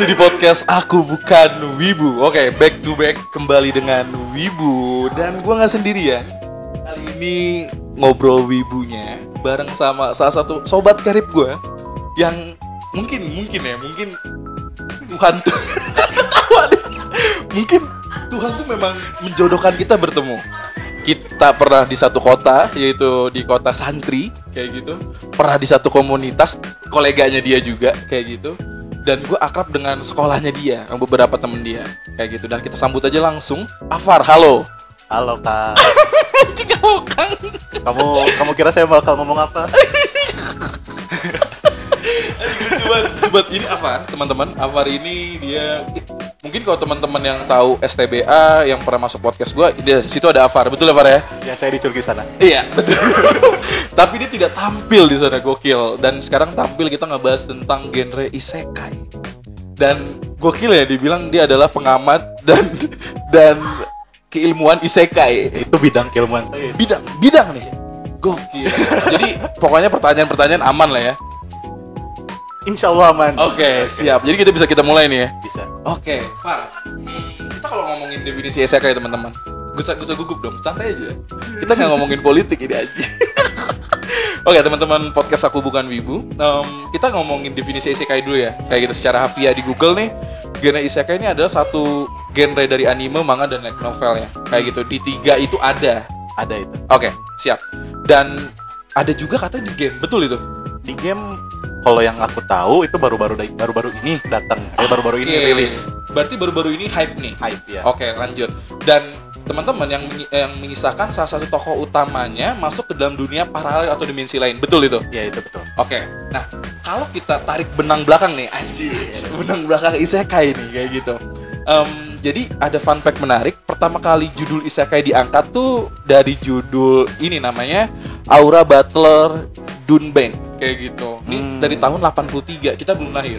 masih di podcast aku bukan Wibu. Oke, back to back kembali dengan Wibu dan gua nggak sendirian. Kali ini ngobrol Wibunya bareng sama salah satu sobat karib gua yang mungkin mungkin ya mungkin Tuhan tuh ketawa nih. Mungkin Tuhan tuh memang menjodohkan kita bertemu. Kita pernah di satu kota, yaitu di kota santri, kayak gitu. Pernah di satu komunitas, koleganya dia juga, kayak gitu. Dan gue akrab dengan sekolahnya dia, beberapa temen dia, kayak gitu. Dan kita sambut aja langsung. Afar, halo. Halo kak, Anjing Kang. kamu kamu kira saya bakal ngomong apa? coba coba ini Afar teman-teman Afar ini dia mungkin kalau teman-teman yang tahu STBA yang pernah masuk podcast gua di situ ada Afar. Betul ya Afar ya? Ya saya dicuri ke sana. iya betul. Tapi dia tidak tampil di sana gokil. Dan sekarang tampil kita ngebahas tentang genre isekai. Dan gokil ya dibilang dia adalah pengamat dan dan keilmuan isekai. Itu bidang keilmuan saya. bidang bidang nih. Gokil. Jadi pokoknya pertanyaan-pertanyaan aman lah ya Insya Allah aman. Oke, siap. Jadi kita bisa kita mulai nih ya. Bisa. Oke, Far. Hmm, kita kalau ngomongin definisi isekai teman-teman, gak usah, gak usah gugup dong, santai aja. Kita nggak ngomongin politik ini aja. Oke, teman-teman podcast aku bukan wibu. Em, kita ngomongin definisi isekai dulu ya. Kayak gitu secara hafia di Google nih. Genre isekai ini adalah satu genre dari anime, manga dan light novel ya. Kayak gitu. Di tiga itu ada. Ada itu. Oke, siap. Dan ada juga kata di game, betul itu? Di game kalau yang aku tahu itu baru-baru baru-baru ini datang. Eh baru-baru ini Oke. rilis. Berarti baru-baru ini hype nih. Hype ya. Oke, lanjut. Dan teman-teman yang menyi- yang mengisahkan salah satu tokoh utamanya masuk ke dalam dunia paralel atau dimensi lain. Betul itu? Ya itu betul. Oke. Nah, kalau kita tarik benang belakang nih, anjir, benang belakang isekai nih kayak gitu. Em, jadi ada fun fact menarik. Pertama kali judul isekai diangkat tuh dari judul ini namanya Aura Butler Dunbane kayak gitu. Ini Hmm. dari tahun 83. Kita belum lahir.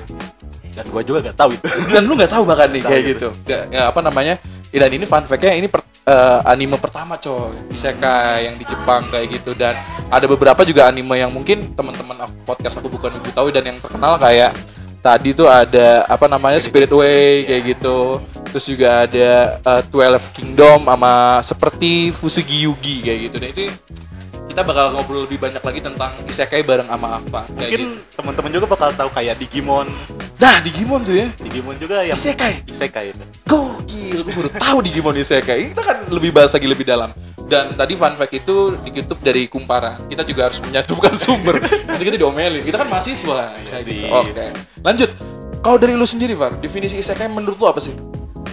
Dan gua juga gak tahu itu. dan lu nggak tahu bahkan nih kayak gitu. gitu ya, apa namanya Ya, dan ini fun fact-nya ini per- eh, anime pertama coy isekai yang di Jepang kayak gitu dan ada beberapa juga anime yang mungkin teman-teman podcast aku bukan ibu tahu dan yang terkenal kayak tadi tuh ada apa namanya Spirit Way kayak gitu terus juga ada eh, Twelve Kingdom sama seperti Fusugi Yugi kayak gitu dan itu kita bakal ngobrol lebih banyak lagi tentang isekai bareng sama kayak Mungkin gitu. teman-teman juga bakal tahu kayak Digimon. nah Digimon tuh ya Digimon juga yang isekai isekai itu. Gokil, gue baru tahu Digimon Isekai. Kita kan lebih bahas lagi lebih dalam. Dan tadi fun fact itu di YouTube dari Kumparan. Kita juga harus menyatukan sumber. Nanti kita diomelin. Kita kan mahasiswa. Kayak sih. gitu. Oke. Lanjut. Kalau dari lu sendiri, Far, definisi Isekai menurut lu apa sih?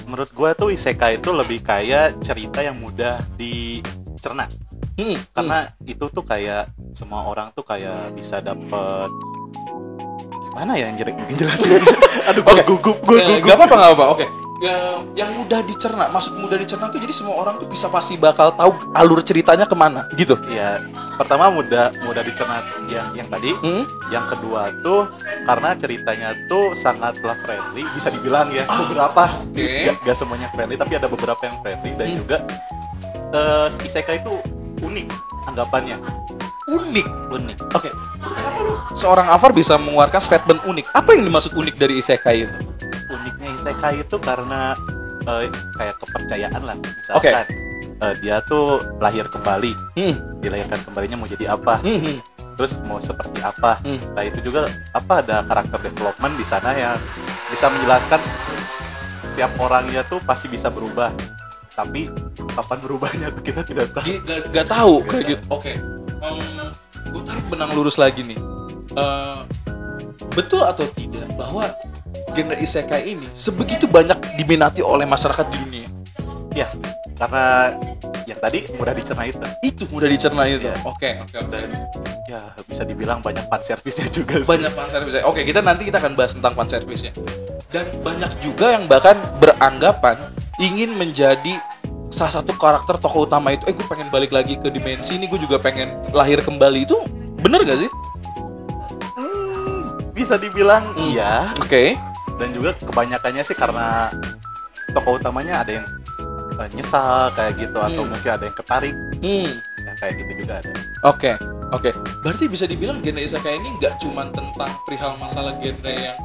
Menurut gua tuh isekai itu lebih kayak cerita yang mudah dicerna. Hmm, karena itu tuh kayak semua orang tuh kayak bisa dapet gimana ya yang jelek mungkin jelasin aduh gue Oke. gugup gue Eh, gugup Gak apa-apa, gak apa-apa. Oke. Ya, yang mudah dicerna, maksud mudah dicerna tuh jadi semua orang tuh bisa pasti bakal tahu alur ceritanya ke mana, gitu. ya pertama mudah mudah dicerna yang yang tadi Hmm? yang kedua tuh karena ceritanya tuh sangatlah friendly bisa dibilang ya Ah, beberapa oke. gak, gak semuanya friendly tapi ada beberapa yang friendly dan Hmm. juga eh isekai itu unik anggapannya Unik. unik Oke, kenapa lu seorang Avar bisa mengeluarkan statement unik? Apa yang dimaksud unik dari isekai itu? Isekai itu karena eh, kayak kepercayaan lah misalkan. Eh, dia tuh lahir kembali. Hmm, dilahirkan kembalinya mau jadi apa? Hmm, hmm. terus mau seperti apa? Hmm. nah itu juga apa ada karakter development di sana yang bisa menjelaskan setiap orangnya tuh pasti bisa berubah. Tapi kapan berubahnya tuh kita tidak tahu. Gak, gak tahu Gak kayak gitu. Oke, gue tarik benang lurus lagi nih. Eh, betul atau tidak bahwa genre isekai ini sebegitu banyak diminati oleh masyarakat di dunia? ya karena yang tadi mudah dicerna itu Itu mudah dicerna itu. Iya. Oke, oke, oke. dan ya bisa dibilang banyak fan service-nya juga sih. banyak fan service. Oke, kita nanti kita akan bahas tentang fan service-nya. Dan banyak juga yang bahkan beranggapan ingin menjadi salah satu karakter tokoh utama itu. Eh, gue pengen balik lagi ke dimensi ini. Gue juga pengen lahir kembali itu. Bener gak sih? Hmm, bisa dibilang Hmm. iya Oke. Dan juga kebanyakannya sih karena tokoh utamanya ada yang eh, nyesal kayak gitu atau Hmm. mungkin ada yang ketarik Hmm. ya, kayak gitu juga ada Oke, oke. Berarti bisa dibilang genre isekai ini nggak cuma tentang perihal masalah genre yang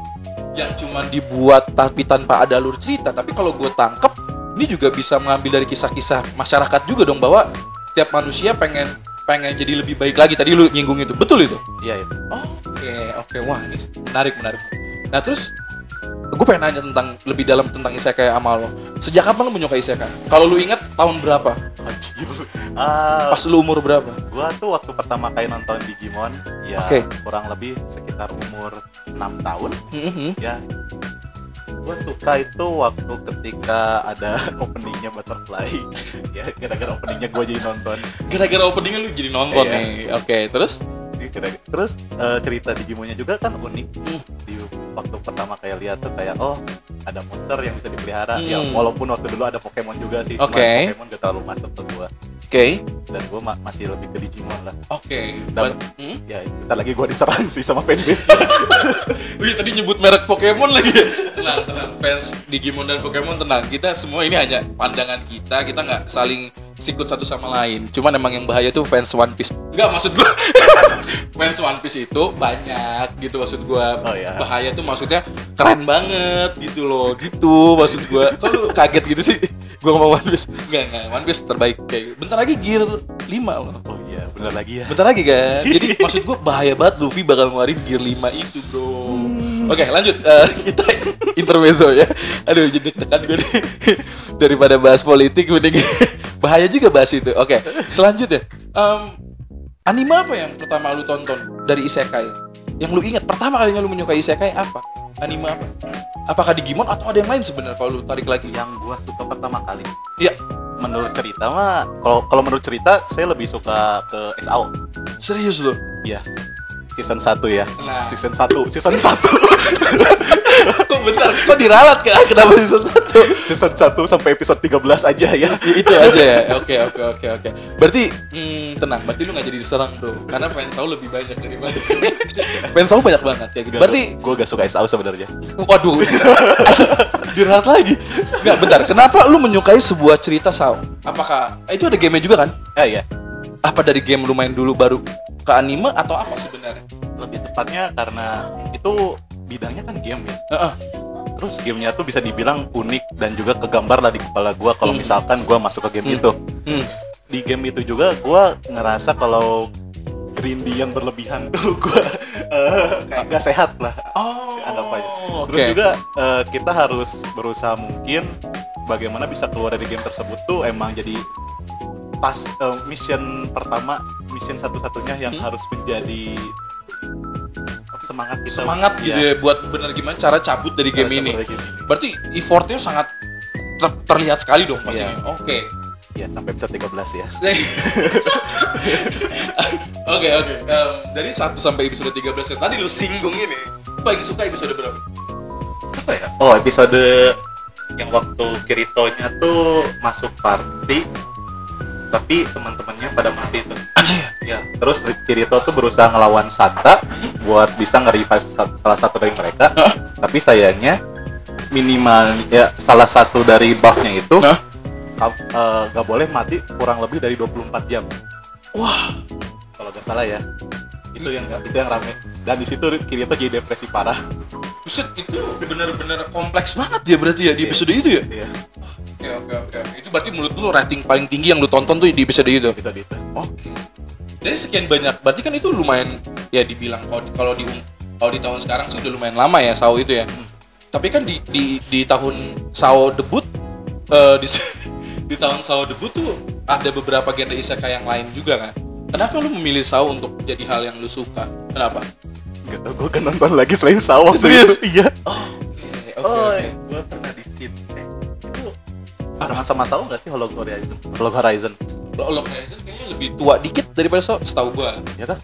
yang cuma dibuat tapi tanpa ada alur cerita. Tapi kalau gue tangkep, ini juga bisa mengambil dari kisah-kisah masyarakat juga dong bahwa setiap manusia pengen pengen jadi lebih baik lagi. Tadi lu nyinggung itu, betul itu? iya itu Oke, oke, wah ini menarik, menarik. Nah terus, gue pengen nanya tentang lebih dalam tentang isekai sama lo. Sejak kapan lu menyukai isekai? Kalau lu ingat tahun berapa? anjir ah Pas lu umur berapa? gua tuh waktu pertama kali nonton Digimon ya Oke. kurang lebih sekitar umur 6 tahun Mhm. ya gue suka itu waktu ketika ada openingnya butterfly ya gara-gara openingnya gue jadi nonton Gara-gara openingnya lu jadi nonton Iya. nih. Oke, terus? Gara- terus eh, cerita Digimonnya juga kan unik Hmm. di waktu pertama kayak lihat tuh kayak oh ada monster yang bisa dipelihara ya Hmm. walaupun waktu dulu ada Pokemon juga sih cuman Oke. Pokemon gak terlalu masuk ke gue Oke. dan gue masih lebih ke Digimon lah Oke. Dan- Ba- Hmm? ya bentar lagi gue diserang sih sama fanbase Wih tadi nyebut merek Pokemon lagi. tenang, tenang. Fans Digimon dan Pokemon tenang. Kita semua ini hanya pandangan kita. Kita nggak saling sikut satu sama lain. Cuman emang yang bahaya tuh fans One Piece. Enggak maksud gua. fans One Piece itu banyak gitu maksud gua. Oh, iya. Bahaya tuh maksudnya keren banget gitu loh. Gitu maksud gua. Lu kaget gitu sih? Gua ngomong One Piece. Enggak, enggak. One Piece terbaik kayak. gitu. Bentar lagi Gear 5 loh. oh iya bener lagi ya Bentar lagi kan. Jadi maksud gue bahaya banget Luffy bakal ngeluarin gear 5 itu, Bro. Oke, lanjut. Eh, kita intermezzo ya. Aduh, jadi deg-degan gue nih. Daripada bahas politik mending bahaya juga bahas itu. Oke, selanjutnya. Em, anime apa yang pertama lu tonton dari isekai? Yang lu ingat pertama kalinya lu menyukai isekai apa? Anime apa? Apakah Digimon atau ada yang lain sebenarnya kalau lu tarik lagi? yang gue suka pertama kali Iya, menurut cerita mah kalau kalau menurut cerita saya lebih suka ke SAO serius lu. ya season 1 ya Nah. season 1 season 1 kok bentar, kok diralat kan? Kenapa season 1? season 1 sampai episode 13 aja ya Ya, itu aja ya. Oke oke oke oke. Berarti hmm, tenang. Berarti lu nggak jadi diserang bro. Karena fans Saul lebih banyak daripada fans Saul banyak banget ya gitu. Berarti gue gak suka SAO sebenarnya waduh. Diralat lagi. Nggak bentar. Kenapa lu menyukai sebuah cerita Saul? Apakah eh, itu ada game juga kan? ya ya Apa dari game lu main dulu baru ke anime atau apa sebenarnya? lebih tepatnya karena itu bidangnya kan game ya Heeh. terus gamenya tuh bisa dibilang unik dan juga kegambar lah di kepala gue kalau Hmm. misalkan gue masuk ke game Hmm. itu Hmm. di game itu juga gue ngerasa kalau grindy yang berlebihan tuh gue kayak gak sehat lah Oh. Anggapannya. Terus juga eh, kita harus berusaha mungkin bagaimana bisa keluar dari game tersebut tuh emang jadi pas eh, mission pertama, mission satu-satunya yang Hmm. harus menjadi semangat kita. semangat gitu ya buat bener gimana cara cabut dari game ini. Dari game ini. Berarti effortnya sangat ter- terlihat sekali dong pastinya. Iya. Oke. Ya sampai episode 13 ya. Oke oke. Dari 1 sampai episode 13 yang tadi lu singgung ini, paling suka episode berapa? Apa ya? Oh episode yang waktu Kirito-nya tuh masuk party tapi teman-temannya pada mati tuh. Anjir. Ya, terus Kirito tuh berusaha ngelawan Santa buat bisa nge-revive sa- salah satu dari mereka. Hah? Tapi sayangnya minimal ya salah satu dari buffnya itu Hah? ka- eh, nggak boleh mati kurang lebih dari 24 jam. Wah, Kalau nggak salah ya. Itu yang itu yang rame. Dan di situ Kirito jadi depresi parah. Buset itu bener-bener kompleks banget ya berarti ya di Iya. episode itu ya? Iya, Oke oke oke. Itu berarti menurut lu rating paling tinggi yang lu tonton tuh di episode itu? episode itu. Oke. Dari sekian banyak, berarti kan itu lumayan ya dibilang kalau kalau di kalau di tahun sekarang sih udah lumayan lama ya Sao itu ya. Tapi kan di di di tahun Sao debut eh, di di tahun Sao debut tuh ada beberapa genre isekai yang lain juga kan. Kenapa lu memilih Sao untuk jadi hal yang lu suka? Kenapa? Gak tau gue kan nonton lagi selain Saw waktu Serius? Iya. Oke, oke, gue pernah di scene. Eh, itu barengan sama Saw gak sih Hollow Horizon? Hollow Horizon. Lo Lock Horizon kayaknya lebih tua dikit daripada Sao, setahu gua. Ya kan?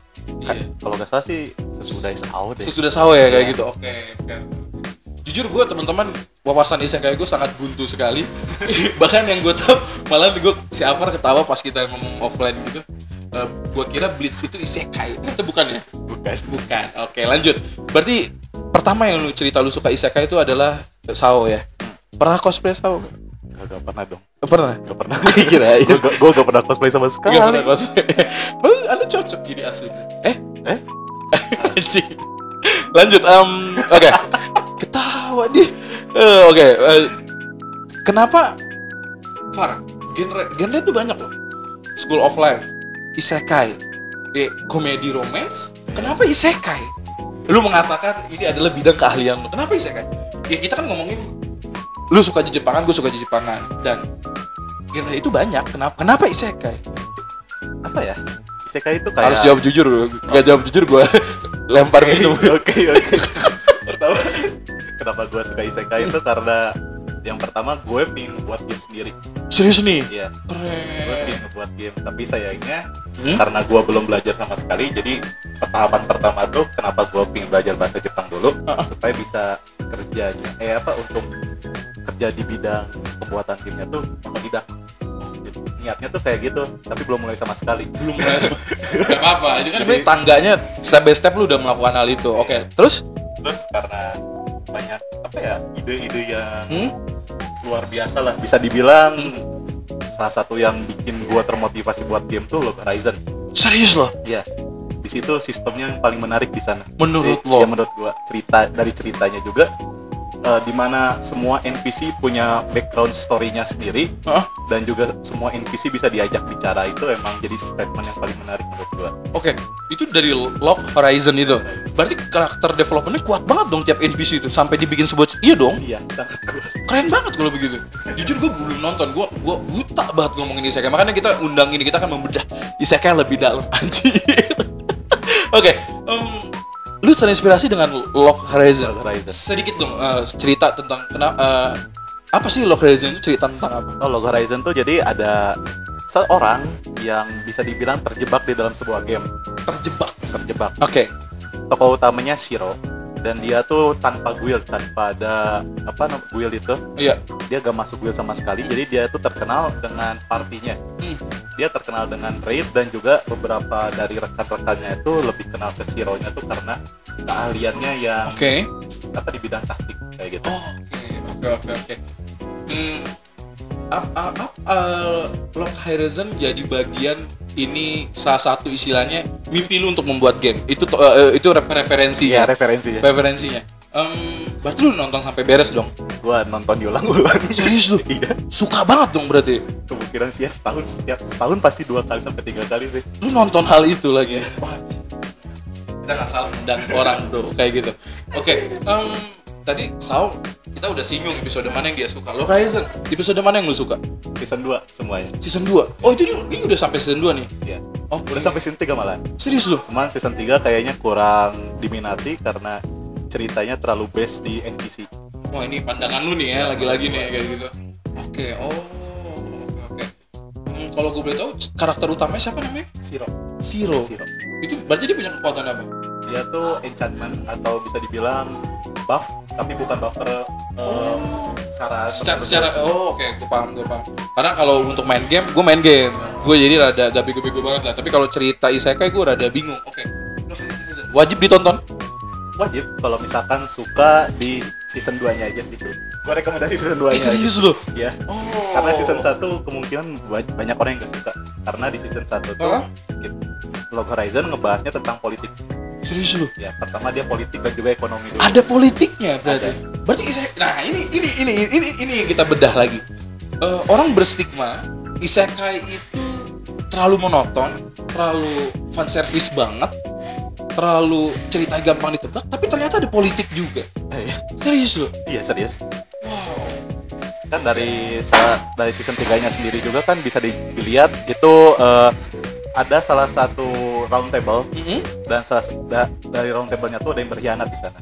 Kan, Iya. Kalau gak salah sih sesudah Saw deh. Sesudah Sao ya kayak Iya. gitu. Oke. Jujur gue teman-teman wawasan isekai gue sangat buntu sekali. Bahkan yang gue tahu malah gue si Afar ketawa pas kita ngomong offline gitu. Eh, gue kira Blitz itu isekai, ternyata bukan ya? Bukan. Bukan. Oke, lanjut. Berarti pertama yang lu cerita lu suka isekai itu adalah Sao ya. Pernah cosplay Sao gak? Gak, gak pernah dong. Pernah. Gak pernah. Gue gak, gue gak pernah cosplay sama sekali. Gak pernah cosplay. Lu anda cocok jadi asli. Eh? Eh? Anjing. Lanjut, em, oke. Ketawa di. Eh, oke, eh, kenapa Far? Genre genre itu banyak loh. School of Life, isekai, eh, komedi romance. Kenapa isekai? Lu mengatakan ini adalah bidang keahlian lu. Kenapa isekai? Ya kita kan ngomongin lu suka Jepangan, gue suka Jepangan dan genre itu banyak. Kenapa? Kenapa isekai? Apa ya? Isekai itu kayak Harus jawab jujur, gak jawab jujur gue lempar gitu. Oke, oke. Pertama, kenapa gue suka isekai itu karena yang pertama gue pingin buat game sendiri. Serius nih? Iya, gue pingin buat game. Tapi sayangnya Hmm? karena gue belum belajar sama sekali, jadi tahapan pertama tuh kenapa gue pingin belajar bahasa Jepang dulu ah. supaya bisa kerjanya, eh apa untuk kerja di bidang pembuatan gamenya tuh otodidak. Niatnya tuh kayak gitu, tapi belum mulai sama sekali. belum merasa nggak apa-apa itu kan Jadi- tangganya step by step lu udah melakukan hal itu oke terus Terus karena banyak apa ya ide-ide yang hmm? luar biasa lah bisa dibilang salah satu yang bikin gua termotivasi buat game tuh Log Horizon. Serius loh Iya. Di situ sistemnya yang paling menarik di sana. Menurut Eh, lo? ya menurut gua cerita dari ceritanya juga eh, di mana semua NPC punya background story-nya sendiri Hah? dan juga semua NPC bisa diajak bicara itu emang jadi statement yang paling menarik menurut gua. Oke itu dari Lock Horizon itu. Berarti karakter developmentnya kuat banget dong tiap NPC itu sampai dibikin sebuah iya dong? Iya sangat kuat. Keren banget kalau begitu. Jujur gue belum nonton gue gue buta banget ngomongin isekai makanya kita undang ini kita akan membedah isekai lebih dalam anjir. Oke em, lu terinspirasi dengan Lock Horizon Log Horizon sedikit dong eh, cerita tentang kena eh, apa sih Lock Horizon itu cerita tentang apa? Oh, Log Horizon tuh jadi ada seorang yang bisa dibilang terjebak di dalam sebuah game. Terjebak. Terjebak. Oke. Tokoh utamanya Shiro dan dia tuh tanpa guild tanpa ada apa nama guild itu iya. dia gak masuk guild sama sekali. Jadi dia tuh terkenal dengan partinya. Hmm. dia terkenal dengan raid dan juga beberapa dari rekan-rekannya itu lebih kenal ke Shiro nya tuh karena keahliannya yang oke. apa di bidang taktik kayak gitu. Oh, oke oke oke ap, ap, ap, eh, Lock Horizon jadi bagian ini salah satu istilahnya mimpi lu untuk membuat game. Itu eh, itu re- iya referensinya. Referensinya. Em, berarti lu nonton sampai beres dong? Gua nonton diulang-ulang Serius lu? iya. Suka banget dong berarti. Kemungkinan sih ya setahun setiap setahun pasti dua kali sampai tiga kali sih. Lu nonton hal itu lagi. Wah, kita nggak salah dan orang bro. Kayak gitu. Oke em, tadi Sao kita udah singgung episode mana yang dia suka. Lo Horizon. episode mana yang lu suka? Season 2 semuanya. Season 2 oh itu ini udah sampai season 2 nih? Iya. oh udah sampai season 3 malah. Serius lu cuman season 3 kayaknya kurang diminati karena ceritanya terlalu based di NPC wah ini pandangan lu nih ya lagi-lagi nih kayak gitu. Oke oh oke Hmm, kalau gue boleh tahu karakter utamanya siapa namanya? Shiro Zero Shiro itu berarti dia punya kekuatan apa? Dia tuh enchantment atau bisa dibilang buff tapi bukan buffer eh, secara secara, secara oh oke gue paham gue paham. Karena kalau untuk main game gue main game. Gue jadi rada gak bego-bego banget lah. Tapi kalau cerita isekai gue rada bingung. Oke. Wajib ditonton? Wajib kalau misalkan suka di season 2 nya aja sih gue rekomendasi season 2 eh, nya serius lu? Ya oh. Karena season 1 kemungkinan ba- banyak orang yang gak suka. Karena di season 1 tuh Hah? Log Horizon ngebahasnya tentang politik serius lu? Ya pertama dia politik dan juga ekonomi dulu. Ada politiknya berarti. Ada. berarti nah ini ini ini ini ini kita bedah lagi. Eh, orang berstigma isekai itu terlalu monoton terlalu fan service banget terlalu cerita gampang ditebak tapi ternyata ada politik juga. Eh, serius lu? Iya serius. Wow. Kan dari sa- dari season 3 nya sendiri juga kan bisa di- dilihat itu eh, ada salah satu round table Mm-mm. dan salah, da- dari round table-nya tuh ada yang berkhianat di sana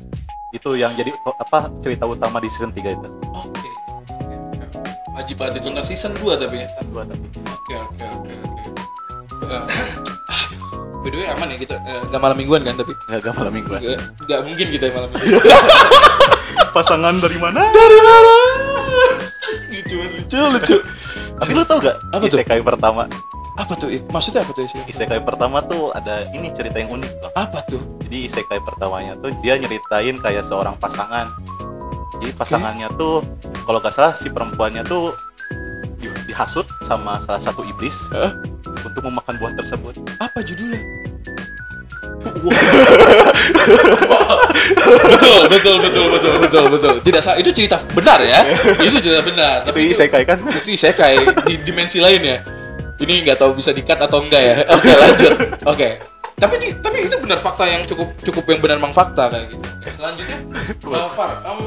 itu yang jadi apa cerita utama di season 3 itu Oke. Oke. Wajib banget ditonton season 2 tapi ya. season 2 tapi Oke, oke, oke, oke. Eh. By the way aman ya kita eh, nggak malam mingguan kan tapi nggak gak malam mingguan nggak nggak mungkin kita yang malam mingguan. pasangan dari mana Dari mana? lucu lucu lucu. tapi lu tau gak Apa tuh? isekai pertama Apa tuh? Maksudnya apa tuh sih? isekai pertama tuh ada ini cerita yang unik loh Apa tuh? jadi isekai pertamanya tuh dia nyeritain kayak seorang pasangan jadi pasangannya tuh kalau nggak salah si perempuannya tuh di- dihasut sama salah satu iblis Heeh. untuk memakan buah tersebut Apa judulnya? betul, betul, betul, betul, betul, betul. Tidak salah. Itu cerita benar ya. Itu cerita benar. Tapi isekai kan? Itu isekai di dimensi lain ya. Ini nggak tahu bisa dikat atau enggak ya. Oke, lanjut. Oke. Tapi di, tapi itu benar fakta yang cukup cukup yang benar memang fakta kayak gitu. Selanjutnya, uh, Far, em,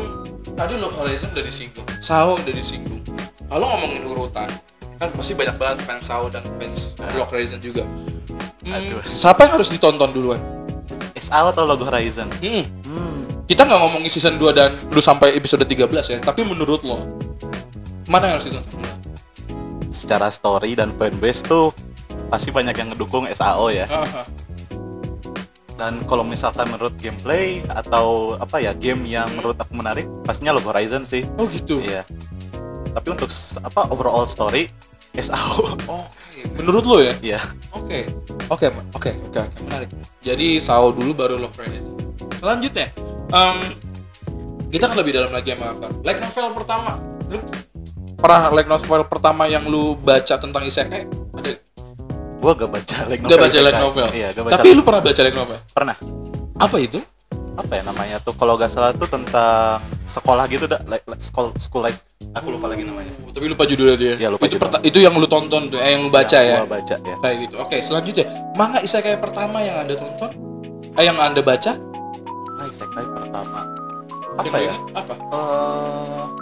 tadi lo Horizon udah disinggung, Sao udah disinggung. Kalau ngomongin urutan, kan pasti banyak banget fans Sao dan fans Block Horizon juga. Hmm, Aduh. siapa yang harus ditonton duluan? SAO atau logo Horizon? Hmm, Hmm. kita nggak ngomongin season 2 dan lu sampai episode 13 ya, tapi menurut lo mana yang harus ditonton? duluan? Secara story dan fanbase tuh pasti banyak yang ngedukung SAO ya. Dan kalau misalkan menurut gameplay atau apa ya game yang menurut aku menarik, pastinya logo Horizon sih. Oh gitu. Iya. Tapi untuk apa overall story SAO. Oke, menurut lo ya? Iya. Oke, oke, oke, oke, menarik. Jadi Sao dulu baru Love Horizon. Selanjutnya, em, kita kan lebih dalam lagi sama Afar. Light novel pertama, lu pernah light novel pertama yang lu baca tentang isekai? Ada? Gua gak baca like novel. Gak baca light novel. Iya, gak baca. Tapi lu pernah baca light novel? pernah. Apa itu? Apa ya namanya tuh? Kalau gak salah tuh tentang sekolah gitu dah, like, like school school life. Aku lupa lagi namanya. Oh, tapi lupa judulnya dia. Iya, lupa itu, judul. itu yang lu tonton tuh, eh, yang lu baca ya. Gua baca ya. Kayak gitu. Oke, selanjutnya, manga isekai pertama yang anda tonton? Eh, yang anda baca? Ah, isekai pertama. Yang Apa lu ya? Apa? Eh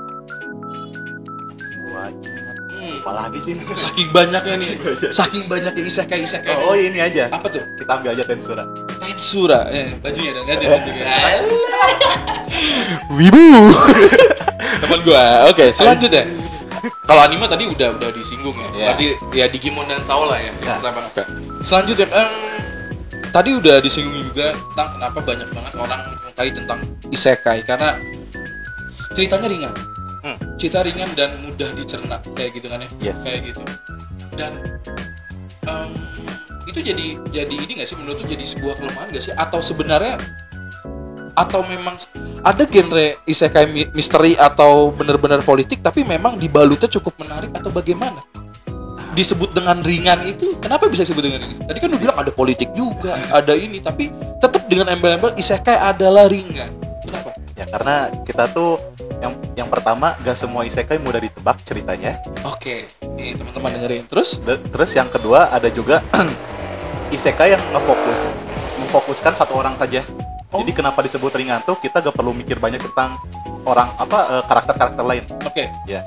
lagi sih? Saking banyaknya nih. Saking banyak. Saking banyaknya isekai isekai. Oh, ini aja. Apa tuh? Kita ambil aja Tensura. Tensura. Eh, bajunya dong, ganti bajunya. Wibu. Teman gua. Oke, selanjutnya. Kalau anime tadi udah udah disinggung ya. Iya. Berarti ya Digimon dan Sao lah ya. Yang Ya. pertama. Oke. Selanjutnya em, tadi udah disinggung juga tentang kenapa banyak banget orang menyukai tentang isekai karena ceritanya ringan. Hmm. Cerita ringan dan mudah dicerna kayak gitu kan ya. Yes. Kayak gitu. Dan em, itu jadi jadi ini gak sih menurut tuh jadi sebuah kelemahan gak sih atau sebenarnya atau memang ada genre isekai mi- misteri atau benar-benar politik tapi memang dibalutnya cukup menarik atau bagaimana? Disebut dengan ringan itu kenapa bisa disebut dengan ringan? Tadi kan lu bilang ada politik juga, ada ini tapi tetap dengan embel-embel isekai adalah ringan. Kenapa? Ya karena kita tuh yang yang pertama gak semua isekai mudah ditebak ceritanya. Oke, nih teman-teman dengerin. Terus Da- Terus yang kedua ada juga isekai yang ngefokus memfokuskan satu orang saja. Oh. Jadi kenapa disebut ringan tuh kita gak perlu mikir banyak tentang orang apa eh, karakter-karakter lain. oke. Ya.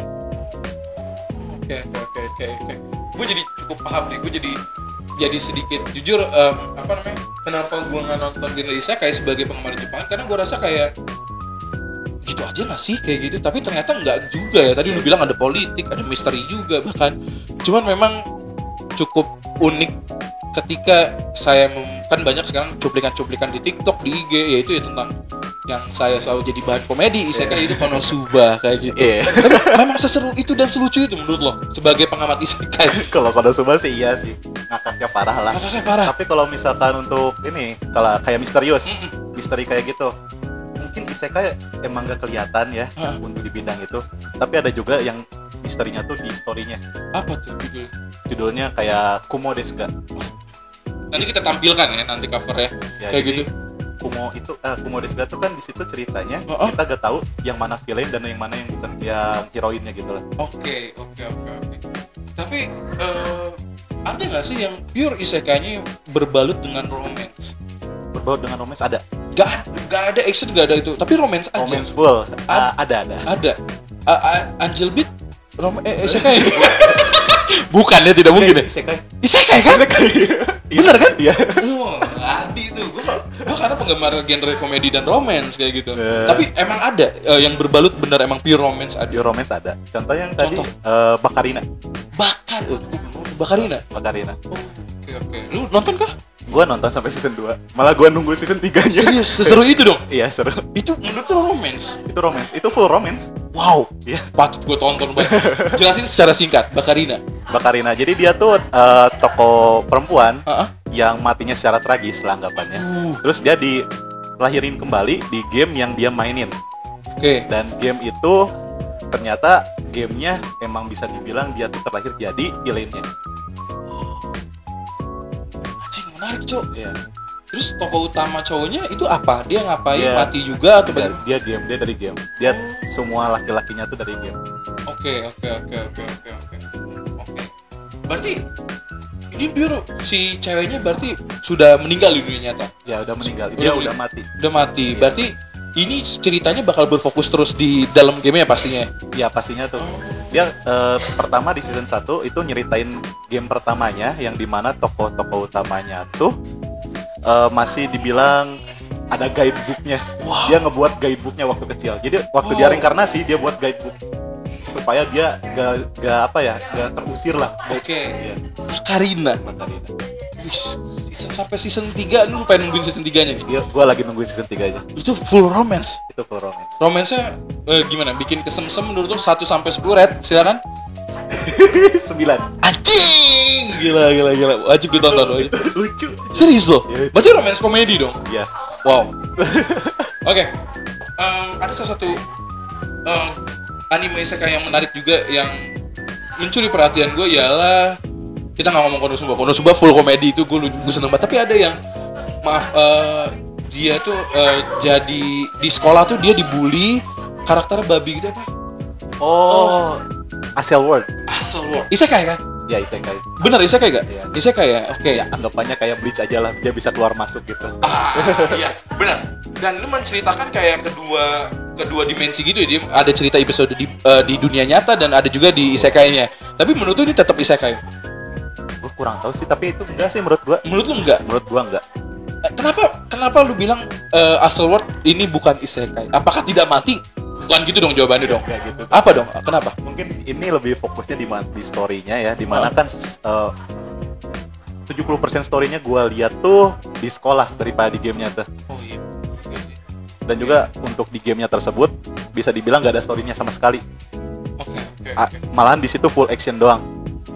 Oke, oke, oke, oke, oke. Gue jadi cukup paham nih. Gue jadi jadi sedikit jujur em, apa namanya? Kenapa gue nggak nonton genre isekai sebagai penggemar Jepang? Karena gue rasa kayak gitu aja nggak sih kayak gitu. Tapi ternyata nggak juga ya. Tadi lu bilang ada politik, ada misteri juga bahkan. Cuman memang cukup unik ketika saya kan banyak sekarang cuplikan-cuplikan di TikTok, di IG yaitu ya tentang yang saya selalu jadi bahan komedi isekai itu Konosuba kayak gitu. Iya. Tapi memang seseru itu dan selucu itu menurut lo sebagai pengamat isekai. kalau Konosuba sih iya sih ngakaknya parah lah. Ngakaknya parah. Tapi kalau misalkan untuk ini kalau kayak misterius, misteri kayak gitu, isekai emang gak kelihatan ya Hah. untuk di bidang itu. Tapi ada juga yang misterinya tuh di storynya. Apa tuh judul? Judulnya kayak Kumo desu ga. Nanti kita tampilkan ya nanti covernya Ya, kayak jadi gitu. Kumo itu eh, Kumo tuh kan di situ ceritanya Oh, oh. kita gak tahu yang mana villain dan yang mana yang bukan yang heroinnya gitu lah. Oke oke oke oke. Tapi eh, ada nggak sih yang pure isekainya berbalut dengan romance? Berbaut dengan romance ada. Gak ada, gak ada action gak ada itu. Tapi romance aja. Romance full. Ad- Ah, ada ada. Ada. A- A- Angel Beat rom eh, isekai. Bukan ya tidak mungkin ya. Isekai. Isekai kan? Isekai. Bener kan? Iya. Oh, Adi tuh. Gue gue karena penggemar genre komedi dan romance kayak gitu. Eh. Tapi emang ada eh, yang berbalut bener emang pure romance ada. Pure romance ada. Contoh yang tadi Contoh. eh, Bakarina. Bakar. Oh, belum nonton Bakarina. Bakarina. Oh, oke oke. Lu nonton kah? Gua nonton sampai season 2. Malah gua nunggu season 3-nya. Serius, seseru itu dong. Iya, seru. Itu menurut lu romance. Itu romance. Itu full romance. Wow. Iya. Patut gue tonton banget. Jelasin secara singkat, Bakarina. Bakarina. Jadi dia tuh eh, tokoh perempuan Heeh. yang matinya secara tragis lah anggapannya. Uh, Terus dia dilahirin kembali di game yang dia mainin. Oke. Dan game itu ternyata gamenya emang bisa dibilang dia tuh terlahir jadi villainnya. Menarik, Cok. Iya. Terus tokoh utama cowoknya itu apa? Dia ngapain? Dia- Mati juga atau dia, dia game dia dari game dia semua laki-lakinya tuh dari game Oke, oke, oke, oke, oke, oke. Oke. Berarti ini biru si ceweknya berarti sudah meninggal di dunia nyata. ya udah meninggal Udah dia meninggal. udah mati Udah mati. Iya. Berarti ini ceritanya bakal berfokus terus di dalam game ya pastinya. ya pastinya tuh dia eh, pertama di season 1 itu nyeritain game pertamanya yang di mana tokoh-tokoh utamanya tuh eh, masih dibilang ada guidebooknya Wow. dia ngebuat guidebooknya waktu kecil jadi waktu Oh. dia reinkarnasi dia buat guidebook supaya dia gak, gak apa ya gak terusir lah Oke. Karina. buat Karina. Wis, season sampai season 3 lu pengen nungguin season 3-nya nih. Iya, gua lagi nungguin season 3 aja Itu full romance. itu full romance Romansnya eh, gimana? Bikin kesemsem menurut lu 1 sampai 10 red, silakan. 9 Anjing! Gila, gila, gila. Wajib ditonton. wajib. lucu Serius loh? Iya. Berarti romance komedi dong? ya Wow. Oke. Em, ada salah satu em, anime isekai yang menarik juga yang mencuri perhatian gue ialah kita nggak ngomong Konosuba. Konosuba full komedi itu gue gue seneng banget. Tapi ada yang maaf eh, dia tuh eh, jadi di sekolah tuh dia dibully karakter babi gitu apa? oh Asel World Asal lo. Isekai kan? ya isekai Bener isekai gak? Iya. Isekai ya? Oke. ya anggapannya kayak Bleach aja lah dia bisa keluar masuk gitu Ah, iya, benar. Dan ini menceritakan kayak kedua kedua dimensi gitu ya. Dia ada cerita episode di eh, di dunia nyata dan ada juga di isekainya. Tapi menurut lu ini tetap isekai. Kurang tahu sih tapi itu enggak sih menurut gua Menurut lu enggak? menurut gua enggak Eh, Kenapa kenapa lu bilang eh, Asal World ini bukan isekai? Apakah tidak mati? Bukan gitu dong jawabannya dong. enggak gitu Apa dong? Kenapa? mungkin ini lebih fokusnya di di story-nya ya di mana Ah. kan eh, 70% story-nya gua lihat tuh di sekolah daripada di gamenya tuh Oh iya. Oke, oke. dan juga untuk di gamenya tersebut bisa dibilang nggak ada story-nya sama sekali Oke, oke, A- oke. malahan di situ full action doang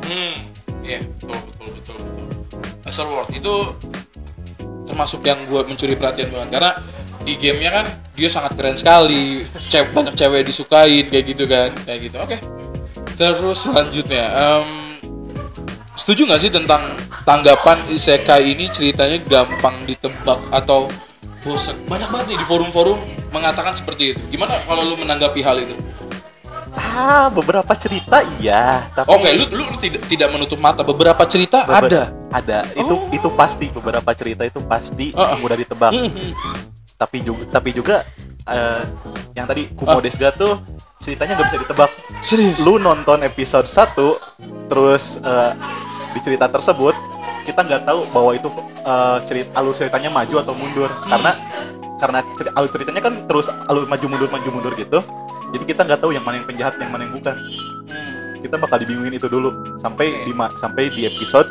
Hmm, iya, betul, betul, betul, betul. Asal World itu termasuk yang gue mencuri perhatian banget karena di gamenya kan dia sangat keren sekali, cewek banyak cewek disukain kayak gitu kan, kayak gitu. Oke. Terus selanjutnya, em, setuju nggak sih tentang tanggapan isekai ini ceritanya gampang ditebak atau bosan? Banyak banget nih di forum-forum mengatakan seperti itu. Gimana kalau lu menanggapi hal itu? Ah beberapa cerita iya tapi Oke, lu, lu lu tidak tidak menutup mata. Beberapa cerita beber- ada. ada itu Oh. itu pasti beberapa cerita itu pasti ah. mudah ditebak Mhm. tapi juga tapi juga eh, yang tadi Kumo. Desga tuh ceritanya nggak bisa ditebak Serius? lu nonton episode 1 terus eh, di cerita tersebut kita nggak tahu bahwa itu eh, cerita alur ceritanya maju atau mundur karena karena ceri- alur ceritanya kan terus alur maju mundur maju mundur gitu jadi kita nggak tahu yang mana yang penjahat yang mana yang bukan Hmm. kita bakal dibingungin itu dulu sampai Oke. di ma- sampai di episode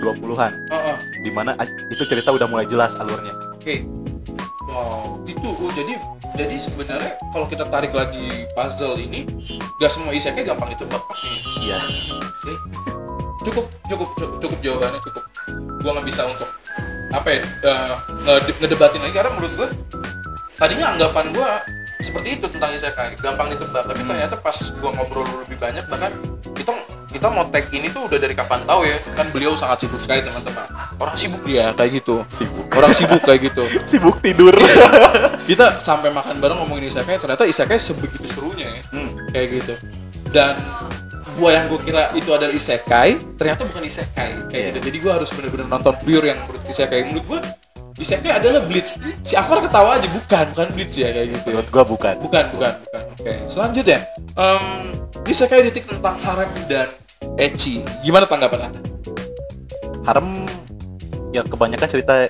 20-an Oh, oh, di mana itu cerita udah mulai jelas alurnya Oke. Wow, itu oh, jadi jadi sebenarnya kalau kita tarik lagi puzzle ini, gak semua isekai gampang ditebak pastinya. iya Oke. Cukup, cukup, cukup, cukup jawabannya cukup. Gua nggak bisa untuk apa ya ngede- ngedebatin lagi karena menurut gua tadinya anggapan gua seperti itu tentang isekai gampang ditebak. Tapi ternyata pas gua ngobrol lebih banyak bahkan kita kita mau tag ini tuh udah dari kapan tahu ya. Kan beliau sangat sibuk sekali teman-teman. Orang sibuk dia kayak gitu. Sibuk. Orang sibuk kayak gitu. Sibuk tidur. Kita sampai makan bareng ngomongin isekai ternyata isekai sebegitu serunya ya. Hmm, kayak gitu. Dan gua yang gue kira itu adalah isekai ternyata bukan isekai kayak Iya. gitu. Jadi gua harus bener-bener nonton pure yang menurut isekai menurut gua isekai adalah blitz. Si Afar ketawa aja bukan bukan blitz ya kayak gitu ya. menurut gua bukan. Bukan bukan bukan. Oke selanjutnya. Em isekai detik tentang harem dan ecchi gimana tanggapan anda? Harem ya kebanyakan cerita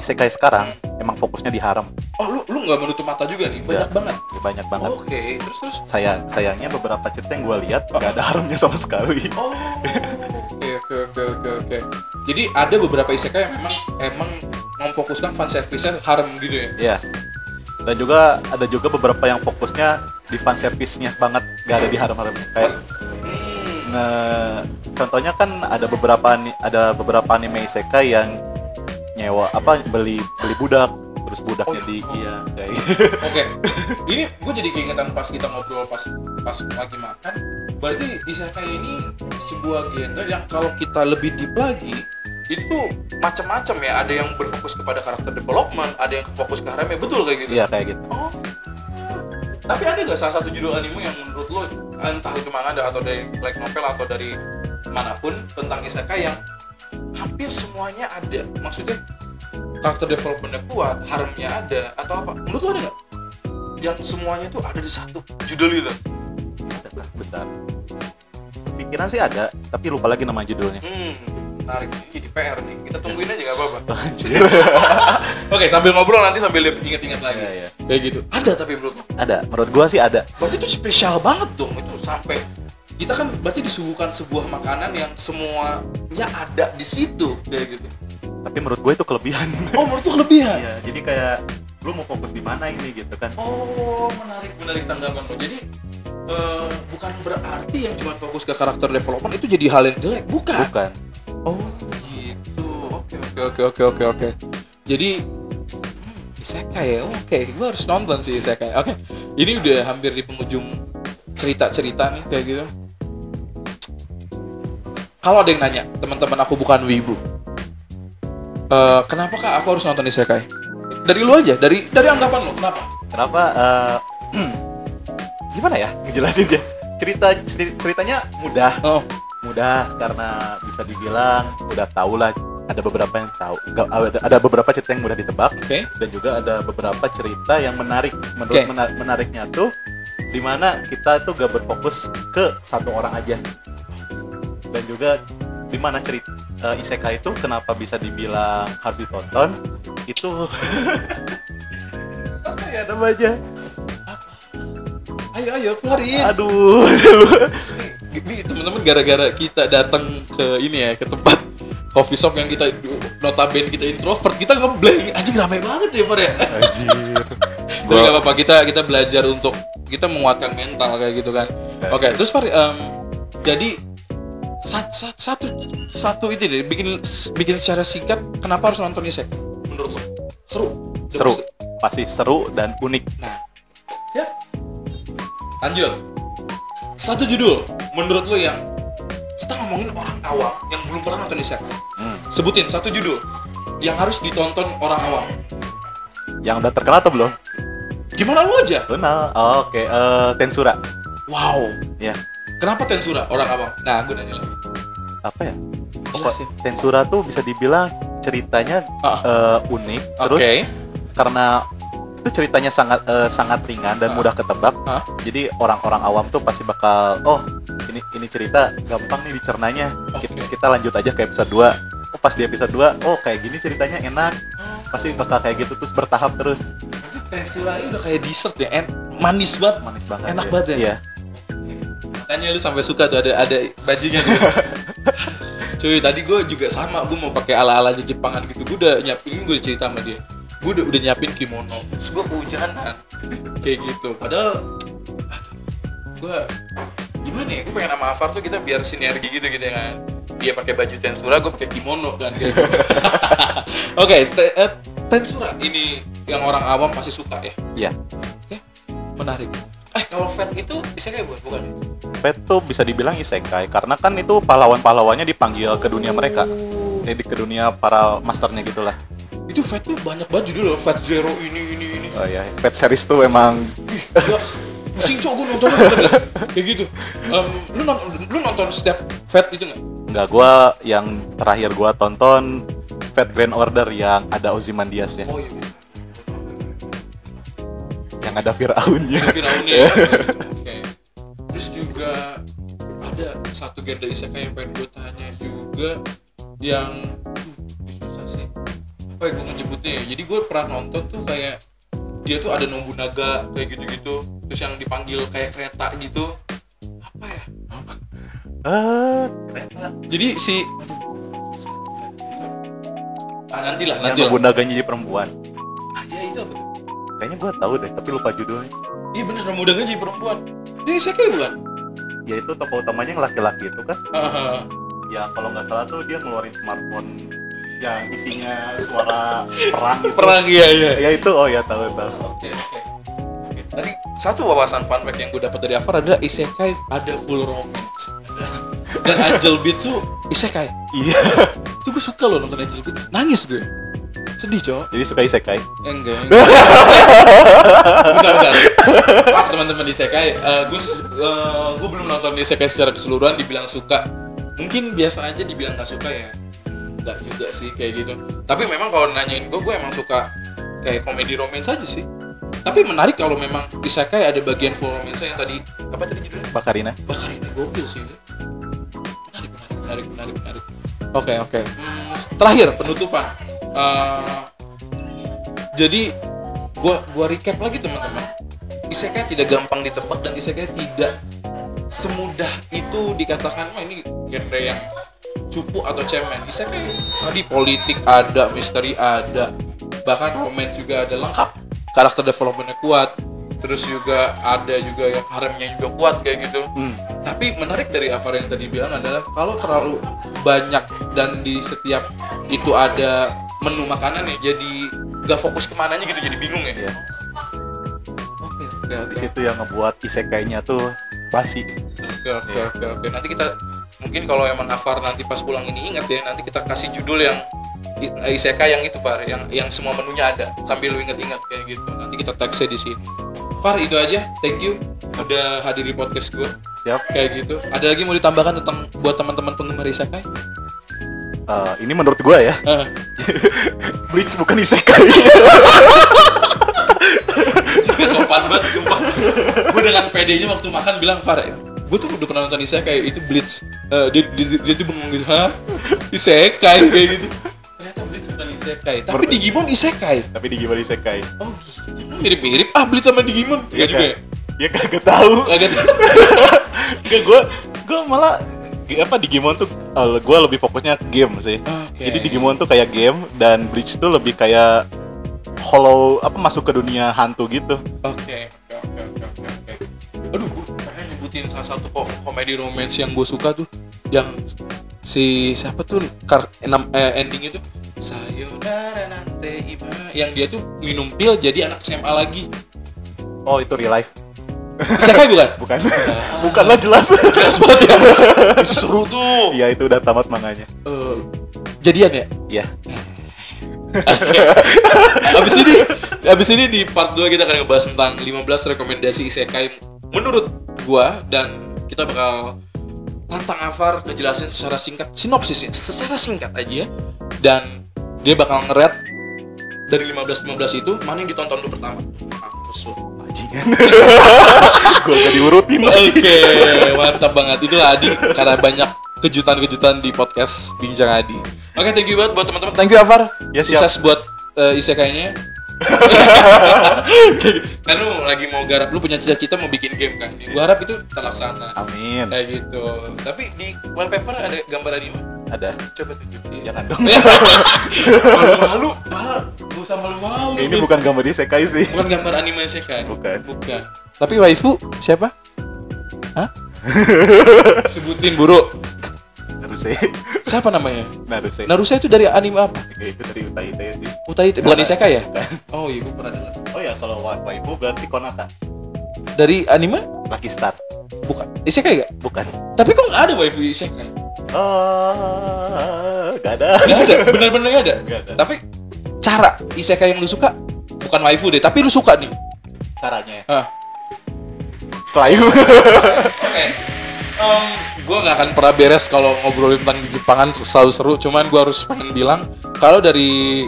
isekai sekarang emang fokusnya di harem oh lu lu nggak menutup mata juga nih? Banyak Nggak. banget. Ya, banyak banget. Oke terus terus? Saya sayangnya beberapa cerita yang gua lihat nggak ada haremnya sama sekali. Oh, oke oke oke oke oke. Jadi ada beberapa isekai yang memang emang memfokuskan fan service-nya harem gitu ya. ya dan juga ada juga beberapa yang fokusnya di fan service-nya banget nggak ada di harem-haremnya kayak Hmm. nge- contohnya kan ada beberapa ada beberapa anime isekai yang nyewa apa beli beli budak terus budaknya Oh, di oh. iya kayak Oke. Ini gue jadi keingetan pas kita ngobrol pas pas lagi makan. Berarti isekai ini sebuah genre yang kalau kita lebih deep lagi itu macam-macam ya. Ada yang berfokus kepada karakter development ada yang fokus ke harem betul kayak gitu? Iya kayak gitu. oh. Tapi ada gak salah satu judul anime yang menurut lo entah itu manga atau dari light novel atau dari mana pun tentang isekai yang hampir semuanya ada? Maksudnya karakter developmentnya kuat haremnya ada atau apa? Menurut lo ada nggak? Yang semuanya tuh ada di satu judul itu? Ada? Bentar. Pikiran sih ada, tapi lupa lagi nama judulnya. hmm menarik jadi PR nih kita tungguin aja nggak apa-apa Anjir. oke sambil ngobrol nanti sambil inget-inget lagi Iya, iya. kayak gitu ada tapi menurut ada, menurut gua sih ada. berarti itu spesial banget dong itu sampai kita kan berarti disuguhkan sebuah makanan yang semuanya ada di situ kayak gitu Tapi menurut gue itu kelebihan. oh menurut tuh kelebihan Iya, jadi kayak lu mau fokus di mana ini gitu kan. oh menarik menarik tanggapan lo jadi eh, bukan berarti yang cuma fokus ke karakter development itu jadi hal yang jelek bukan Bukan. Oh gitu. Oke oke oke oke oke jadi hmm, isekai ya? Oke. Gue harus nonton sih isekai. Oke. Ini udah hampir di penghujung cerita cerita nih kayak gitu. Kalau ada yang nanya teman-teman aku bukan wibu. Eh, kenapa kak aku harus nonton isekai? Dari lu aja dari dari anggapan lu kenapa? Kenapa? eh, gimana ya ngejelasin dia? Cerita ceri- ceritanya mudah, oh mudah karena bisa dibilang udah tau lah ada beberapa yang tahu ada, beberapa cerita yang mudah ditebak oke. dan juga ada beberapa cerita yang menarik. Menurut Oke. mena- menariknya tuh di mana kita tuh gak berfokus ke satu orang aja. Dan juga di mana cerita eh, isekai itu kenapa bisa dibilang harus ditonton itu apa ya namanya? Ayo ayo keluarin. Aduh ini teman-teman gara-gara kita datang ke ini ya ke tempat coffee shop yang kita notabene kita introvert kita ngeblank anjing ramai banget ya Far ya? Anjir. Tapi nggak apa-apa kita kita belajar untuk kita menguatkan mental kayak gitu kan. Oke terus Far em, jadi sa- sa- satu satu itu deh bikin bikin secara singkat kenapa harus nonton isekai menurut lo? Seru? Seru. Pasti seru dan unik. Nah, siap. Lanjut. Satu judul menurut lo yang kita ngomongin orang awam yang belum pernah nonton isekai. Hmm. Sebutin satu judul yang harus ditonton orang awam. yang udah terkenal atau belum Gimana lu aja? kenal Oh, oke eh, Tensura Wow. ya Kenapa Tensura orang awam? Nah, gue nanya lagi. apa ya. Tensura tuh bisa dibilang ceritanya Ah. eh, unik Oke. terus karena itu ceritanya sangat eh, sangat ringan dan Ah. mudah ketebak Ah. jadi orang-orang awam tuh pasti bakal oh ini ini cerita gampang nih dicernanya Oke. kita, kita lanjut aja ke episode 2 oh pas di episode 2 oh kayak gini ceritanya enak pasti bakal kayak gitu terus bertahap terus Tensura ini udah kayak dessert ya, en manis banget. manis banget Enak ya. banget ya? iya Makanya lu sampai suka tuh ada ada bajunya tuh. Cuy, tadi gue juga sama, gue mau pakai ala-ala Jepangan gitu. Gue udah nyiapin, gue cerita sama dia. Gue udah, udah nyiapin kimono. Terus gue kehujanan. Kayak gitu. Padahal, aduh, gue gimana ya? Gue pengen sama Afar tuh kita biar sinergi gitu gitu ya kan. Dia pakai baju Tensura, gue pakai kimono kan kayak gitu. Oke, te- eh, Tensura ini yang orang awam pasti suka ya. iya Oke, menarik. Eh, kalau Fat itu bisa kayak buat bukan? Pet tuh bisa dibilang isekai karena kan itu pahlawan-pahlawannya dipanggil ke dunia mereka jadi ke dunia para masternya gitulah itu Fat tuh banyak banget judul loh Fat Zero ini ini ini oh ya Pet series tuh emang Gila, pusing cowok gue dah. kayak gitu Em, lu nonton lu nonton setiap Fat itu nggak Enggak, gua yang terakhir gua tonton Fat Grand Order yang ada Ozymandias ya, oh iya gitu. yang ada Firaunnya. Ada Firaunnya ya gitu. Terus juga ada satu genre isekai yang pengen gue tanya juga yang apa yang gue nyebutnya ya jadi gue pernah nonton tuh kayak dia tuh ada Nobunaga kayak gitu-gitu terus yang dipanggil kayak kereta gitu apa ya Ah, kereta. jadi si ah, nanti lah Yang nanti Nobunaganya jadi perempuan. ah, ya itu apa tuh Kayaknya gua tahu deh, tapi lupa judulnya. iya bener Nobunaga jadi perempuan dia isekai bukan Ya itu tokoh utamanya yang laki-laki itu kan. Hahaha. Ya kalau nggak salah tuh dia ngeluarin smartphone yang isinya suara perang gitu. perang iya iya Ya itu, oh ya tahu tahu. Oke, oke. Oke. Tadi satu wawasan fun fact yang gue dapat dari Afar adalah isekai ada full romance. Dan Angel Beats tuh isekai. Iya. itu gue suka loh nonton Angel Beats nangis gue sedih cowok Jadi suka isekai. Ya, enggak, enggak. bentar, bentar. Maaf teman-teman Isekai, uh, gue uh, gue belum nonton Isekai secara keseluruhan dibilang suka. Mungkin biasa aja dibilang gak suka ya. Enggak juga sih kayak gitu. Tapi memang kalau nanyain gue, gue emang suka kayak komedi romance aja sih. Tapi menarik kalau memang Isekai ada bagian full romance yang tadi apa tadi judulnya? Bakarina. Bakar ini gokil sih itu. Menarik, menarik, menarik, menarik, menarik. Oke, oke. Hmm, terakhir penutupan. Eh, jadi gua gua recap lagi teman-teman. Isekai tidak gampang ditebak dan isekai tidak semudah itu dikatakan oh ini genre yang cupu atau cemen. Isekai tadi politik ada, misteri ada, bahkan romance juga ada lengkap. Karakter developmentnya kuat. Terus juga ada juga yang haremnya juga kuat kayak gitu. Hmm. Tapi menarik dari Avar yang tadi bilang adalah kalau terlalu banyak dan di setiap itu ada menu makanan nih jadi gak fokus ke mananya gitu jadi bingung ya. Iya. Oke oke situ yang ngebuat isekainya tuh basi. oke oke Iya. oke oke. Nanti kita mungkin kalau emang Avar nanti pas pulang ini ingat ya nanti kita kasih judul yang isekai yang itu Far yang yang semua menunya ada sambil lu ingat-ingat kayak gitu. Nanti kita teksnya di sini. Far itu aja. Thank you udah hadiri podcast gue Siap. kayak gitu. Ada lagi mau ditambahkan tentang buat teman-teman penggemar isekai? Eh, ini menurut gua ya, Ah. Bleach bukan isekai. Sopan banget sumpah gue dengan pedenya waktu makan bilang Far gue tuh udah pernah nonton isekai itu Blitz. Eh, dia, dia, dia tuh bengong gitu. Hah? Isekai kayak gitu. Ternyata Blitz bukan isekai. Tapi Digimon isekai. Tapi di gimana isekai? oh gitu. Mirip-mirip. Ah Blitz sama Digimon. Enggak juga ya? Ya kagak tahu. Agak tuh Enggak gua gua malah apa Digimon tuh eh, gua lebih fokusnya ke game sih. Oke. Jadi Digimon tuh kayak game dan Bleach tuh lebih kayak hollow apa masuk ke dunia hantu gitu. Oke, oke, oke, oke, oke, oke. Aduh, nyebutin salah satu kok komedi romance yang gue suka tuh, yang si siapa tuh kar enam eh, ending itu Sayonara nante ima yang dia tuh minum pil jadi anak SMA lagi. Oh, itu real life. Isekai bukan? Bukan. Bukanlah jelas. Jelas banget ya. itu seru tuh. Iya, itu udah tamat manganya. Eh, jadian ya? Iya. Abis ini, abis ini di part 2 kita akan ngebahas tentang 15 rekomendasi isekai menurut gua dan kita bakal tantang Avar ngejelasin secara singkat sinopsisnya secara singkat aja ya. Dan dia bakal ngeret dari 15-15 itu mana yang ditonton dulu pertama. Mampus lu. Bajingan. gua gak diurutin. Oke, mantap banget. Itulah Adi karena banyak kejutan-kejutan di podcast Bincang Adi. Oke, thank you banget buat teman-teman. Thank you Avar. Ya, siap. Sukses buat uh, isekainya. kan lu lagi mau garap lu punya cita-cita mau bikin game kan. Gua harap itu terlaksana. Amin. Kayak gitu. Tapi di wallpaper ada gambar anime. Ada. Coba tunjukin. Jangan dong. Malu-malu, malu. Gak usah malu-malu. Ini bukan gambar isekai sih. bukan gambar anime isekai. Bukan. Bukan. Tapi waifu siapa? Hah? Sebutin buru. Naruse. Siapa namanya? Naruse. Narusa itu dari anime apa? Itu dari Utaite sih. Utai bukan isekai ya? Bukan. Oh iya, gue pernah dengar. Oh ya, kalau wa- waifu berarti Konata. Dari anime? Lucky Star. Bukan. Isekai gak? Bukan. Tapi kok nggak ada waifu isekai? Oh, gak ada. Gak ada, bener-bener gak ada. Gak ada. Tapi cara isekai yang lu suka bukan waifu deh, tapi lu suka nih. Caranya. Ah. Slime. Em, gue gak akan pernah beres kalau ngobrolin tentang di Jepangan selalu seru. Cuman gue harus pengen bilang kalau dari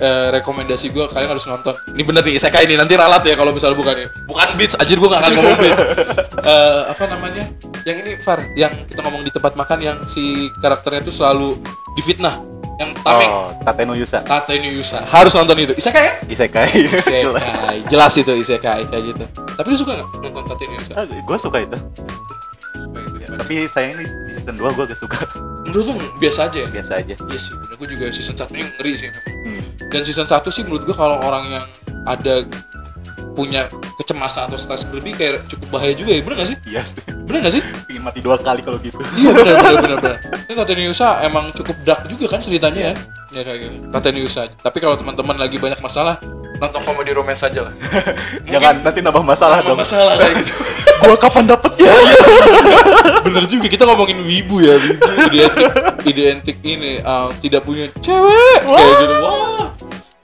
eh, rekomendasi gue kalian harus nonton. Ini bener nih isekai ini nanti ralat ya kalau misalnya bukan ya. Bukan Blitz, aja gue gak akan ngomong Blitz. Eh, apa namanya? Yang ini Far, yang kita ngomong di tempat makan yang si karakternya tuh selalu difitnah. Yang tameng. Oh, Tateno Yusa. Tata ini Yusa. Harus nonton itu. Isekai ya? Isekai. Jelas. Isekai. Jelas itu isekai kayak gitu. Tapi lu suka gak nonton Tata ini Yusa? Ah, gue suka itu. Tapi sayang ini di season 2 gue gak suka. Menurut lu biasa aja ya? Biasa aja. Iya sih, bener. gue juga season 1 ini ngeri sih. Hmm. Dan season 1 sih menurut gue kalau orang yang ada punya kecemasan atau stres berlebih kayak cukup bahaya juga ya, bener gak sih? Iya sih. Bener gak sih? Pengen mati dua kali kalau gitu. iya bener bener bener bener. Ini Tateniusa emang cukup dark juga kan ceritanya ya. Ya kayak gitu. Tateniusa. Tapi kalau teman-teman lagi banyak masalah, nonton komedi romance aja lah. Jangan nanti nambah masalah nambah dong. masalah kayak gitu. Gua kapan dapetnya? bener juga kita ngomongin wibu ya wibu. Identik identik ini uh, tidak punya cewek. Kayak gitu. Wah.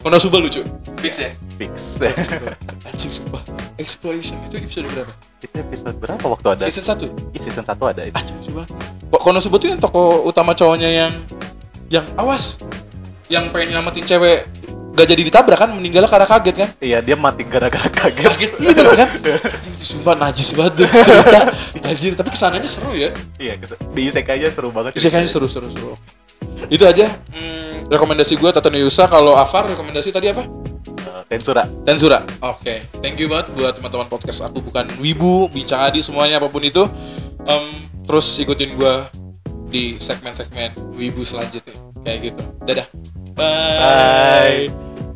Konosuba lucu. Fix ya? Fix. Anjing sumpah. Exploration itu episode berapa? Itu episode berapa waktu ada? Season 1 Iya, season 1 ada itu. Anjing coba kok Konosuba tuh yang tokoh utama cowoknya yang yang awas. Yang pengen nyelamatin cewek gak jadi ditabrak kan meninggalnya karena kaget kan? Iya dia mati gara-gara kaget. Kaget iya. Bener kan sumpah najis banget cerita. Anjir tapi ke sananya seru ya. Iya di isekai aja seru banget Bisa kayaknya seru seru seru. Itu aja. Hmm, rekomendasi gue Tata Yusa kalau Afar rekomendasi tadi apa? Eh, Tensura. Tensura. Oke. Thank you banget buat teman-teman podcast aku. Bukan Wibu bincang adi semuanya apa pun itu. Em, terus ikutin gue di segmen-segmen Wibu selanjutnya. Kayak gitu. Dadah. Bye.